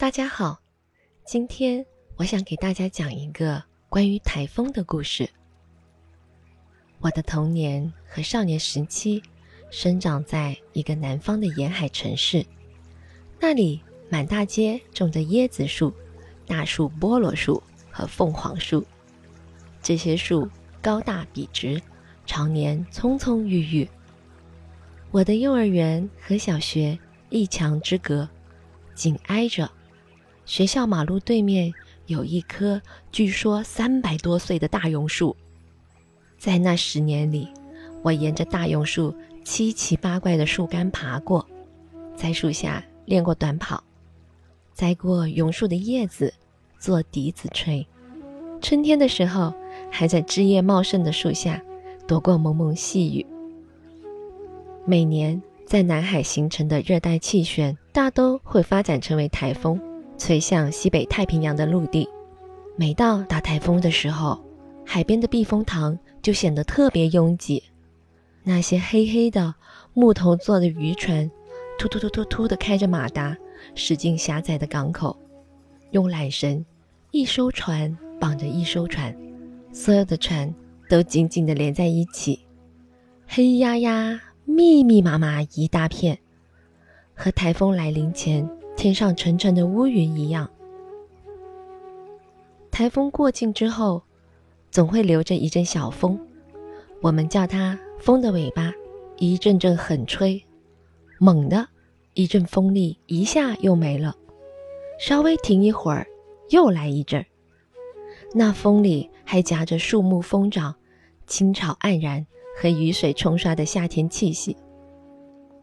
大家好，今天我想给大家讲一个关于台风的故事。我的童年和少年时期生长在一个南方的沿海城市，那里满大街种着椰子树、大树菠萝树和凤凰树，这些树高大笔直，常年葱葱郁郁。我的幼儿园和小学一墙之隔，紧挨着。学校马路对面有一棵据说三百多岁的大榕树，在那十年里，我沿着大榕树七奇八怪的树干爬过，在树下练过短跑，摘过榕树的叶子做笛子吹，春天的时候还在枝叶茂盛的树下躲过蒙蒙细雨。每年在南海形成的热带气旋，大都会发展成为台风，吹向西北太平洋的陆地。每到大台风的时候，海边的避风塘就显得特别拥挤。那些黑黑的木头做的渔船，突突突突突地开着马达驶进狭窄的港口，用缆绳一艘船绑着一艘船，所有的船都紧紧地连在一起，黑压压。密密麻麻一大片，和台风来临前天上沉沉的乌云一样。台风过境之后，总会留着一阵小风，我们叫它“风的尾巴”，一阵阵狠吹，猛的一阵风力一下又没了，稍微停一会儿，又来一阵。那风里还夹着树木疯长、青草黯然。和雨水冲刷的夏天气息。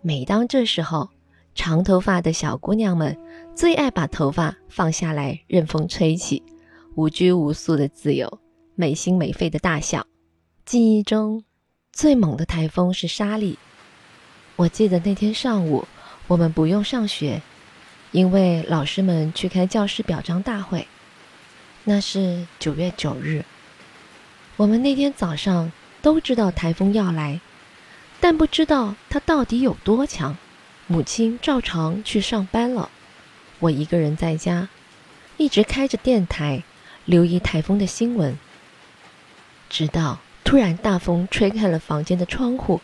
每当这时候，长头发的小姑娘们最爱把头发放下来，任风吹起，无拘无束的自由，没心没肺的大笑。记忆中最猛的台风是沙利。我记得那天上午，我们不用上学，因为老师们去开教师表彰大会。那是九月九日。我们那天早上。都知道台风要来，但不知道它到底有多强。母亲照常去上班了，我一个人在家，一直开着电台，留意台风的新闻。直到突然大风吹开了房间的窗户，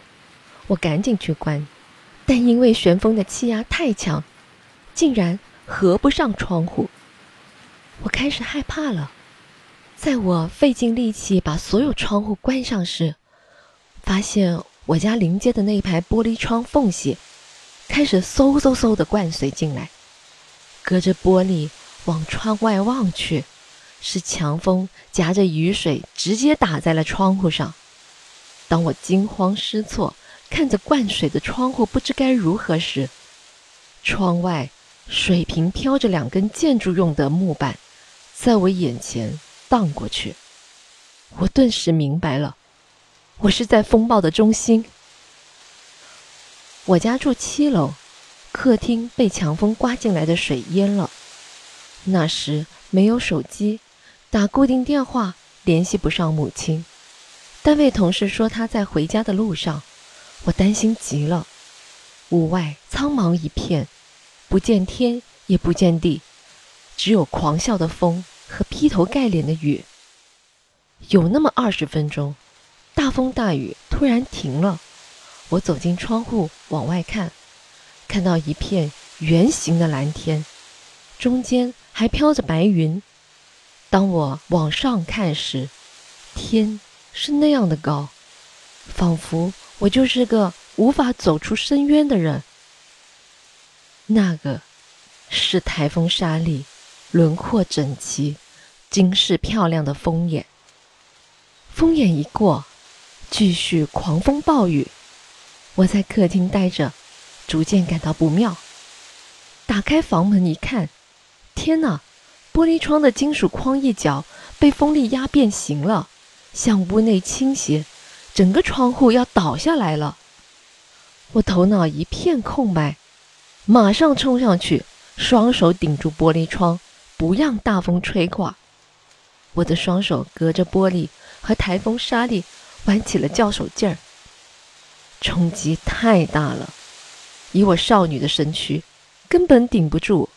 我赶紧去关，但因为旋风的气压太强，竟然合不上窗户。我开始害怕了。在我费尽力气把所有窗户关上时，发现我家临街的那一排玻璃窗缝隙开始嗖嗖嗖的灌水进来。隔着玻璃往窗外望去，是强风夹着雨水直接打在了窗户上。当我惊慌失措看着灌水的窗户，不知该如何时，窗外水平飘着两根建筑用的木板，在我眼前。荡过去，我顿时明白了，我是在风暴的中心。我家住七楼，客厅被强风刮进来的水淹了。那时没有手机，打固定电话联系不上母亲。单位同事说他在回家的路上，我担心极了。屋外苍茫一片，不见天也不见地，只有狂啸的风。和劈头盖脸的雨，有那么二十分钟，大风大雨突然停了。我走进窗户往外看，看到一片圆形的蓝天，中间还飘着白云。当我往上看时，天是那样的高，仿佛我就是个无法走出深渊的人。那个是台风沙粒，轮廓整齐。惊世漂亮的风眼，风眼一过，继续狂风暴雨。我在客厅待着，逐渐感到不妙。打开房门一看，天哪！玻璃窗的金属框一角被风力压变形了，向屋内倾斜，整个窗户要倒下来了。我头脑一片空白，马上冲上去，双手顶住玻璃窗，不让大风吹垮。我的双手隔着玻璃和台风沙粒玩起了较手劲儿，冲击太大了，以我少女的身躯根本顶不住。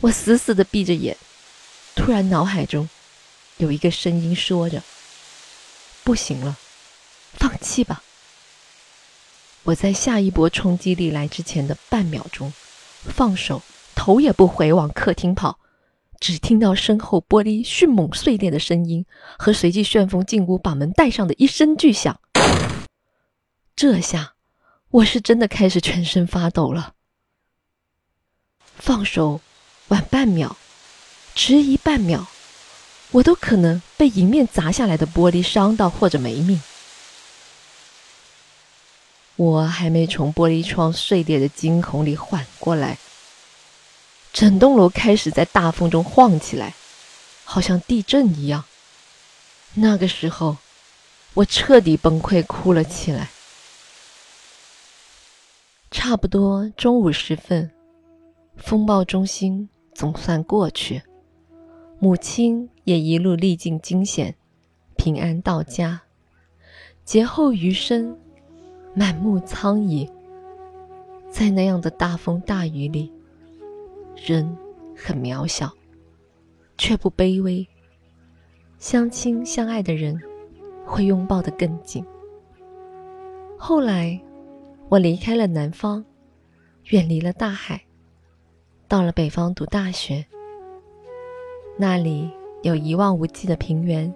我死死的闭着眼，突然脑海中有一个声音说着：“不行了，放弃吧。”我在下一波冲击力来之前的半秒钟，放手，头也不回往客厅跑，只听到身后玻璃迅猛碎裂的声音和随即旋风进屋把门带上的一声巨响。这下，我是真的开始全身发抖了。放手，晚半秒，迟疑半秒，我都可能被迎面砸下来的玻璃伤到或者没命。我还没从玻璃窗碎裂的惊恐里缓过来，整栋楼开始在大风中晃起来，好像地震一样。那个时候，我彻底崩溃，哭了起来。差不多中午时分，风暴中心总算过去，母亲也一路历尽惊险，平安到家，劫后余生。满目苍夷，在那样的大风大雨里，人很渺小，却不卑微。相亲相爱的人会拥抱得更紧。后来，我离开了南方，远离了大海，到了北方读大学。那里有一望无际的平原，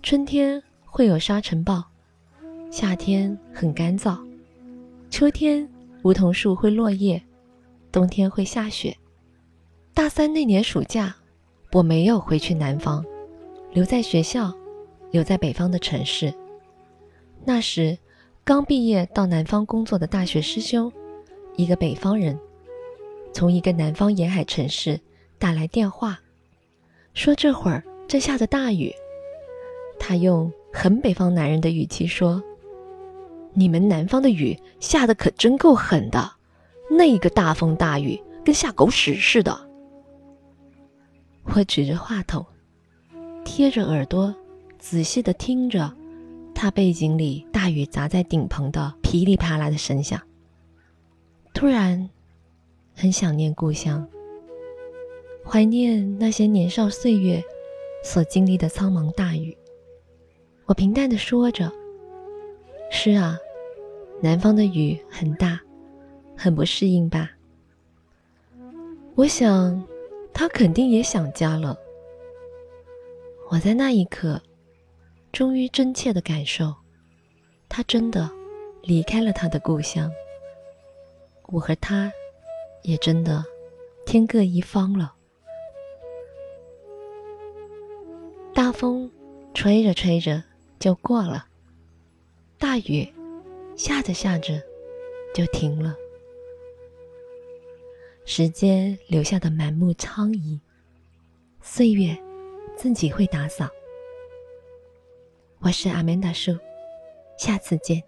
春天会有沙尘暴。夏天很干燥，秋天梧桐树会落叶，冬天会下雪。大三那年暑假，我没有回去南方，留在学校，留在北方的城市。那时刚毕业到南方工作的大学师兄，一个北方人，从一个南方沿海城市打来电话，说这会儿正下着大雨。他用很北方男人的语气说。你们南方的雨下的可真够狠的，那个大风大雨跟下狗屎似的。我举着话筒，贴着耳朵，仔细的听着，他背景里大雨砸在顶棚的噼里啪啦的声响。突然，很想念故乡，怀念那些年少岁月所经历的苍茫大雨。我平淡的说着。是啊，南方的雨很大，很不适应吧？我想，他肯定也想家了。我在那一刻，终于真切的感受，他真的离开了他的故乡。我和他，也真的天各一方了。大风吹着吹着就过了。大雨下着下着就停了，时间留下的满目苍夷，岁月自己会打扫。我是阿曼达树，下次见。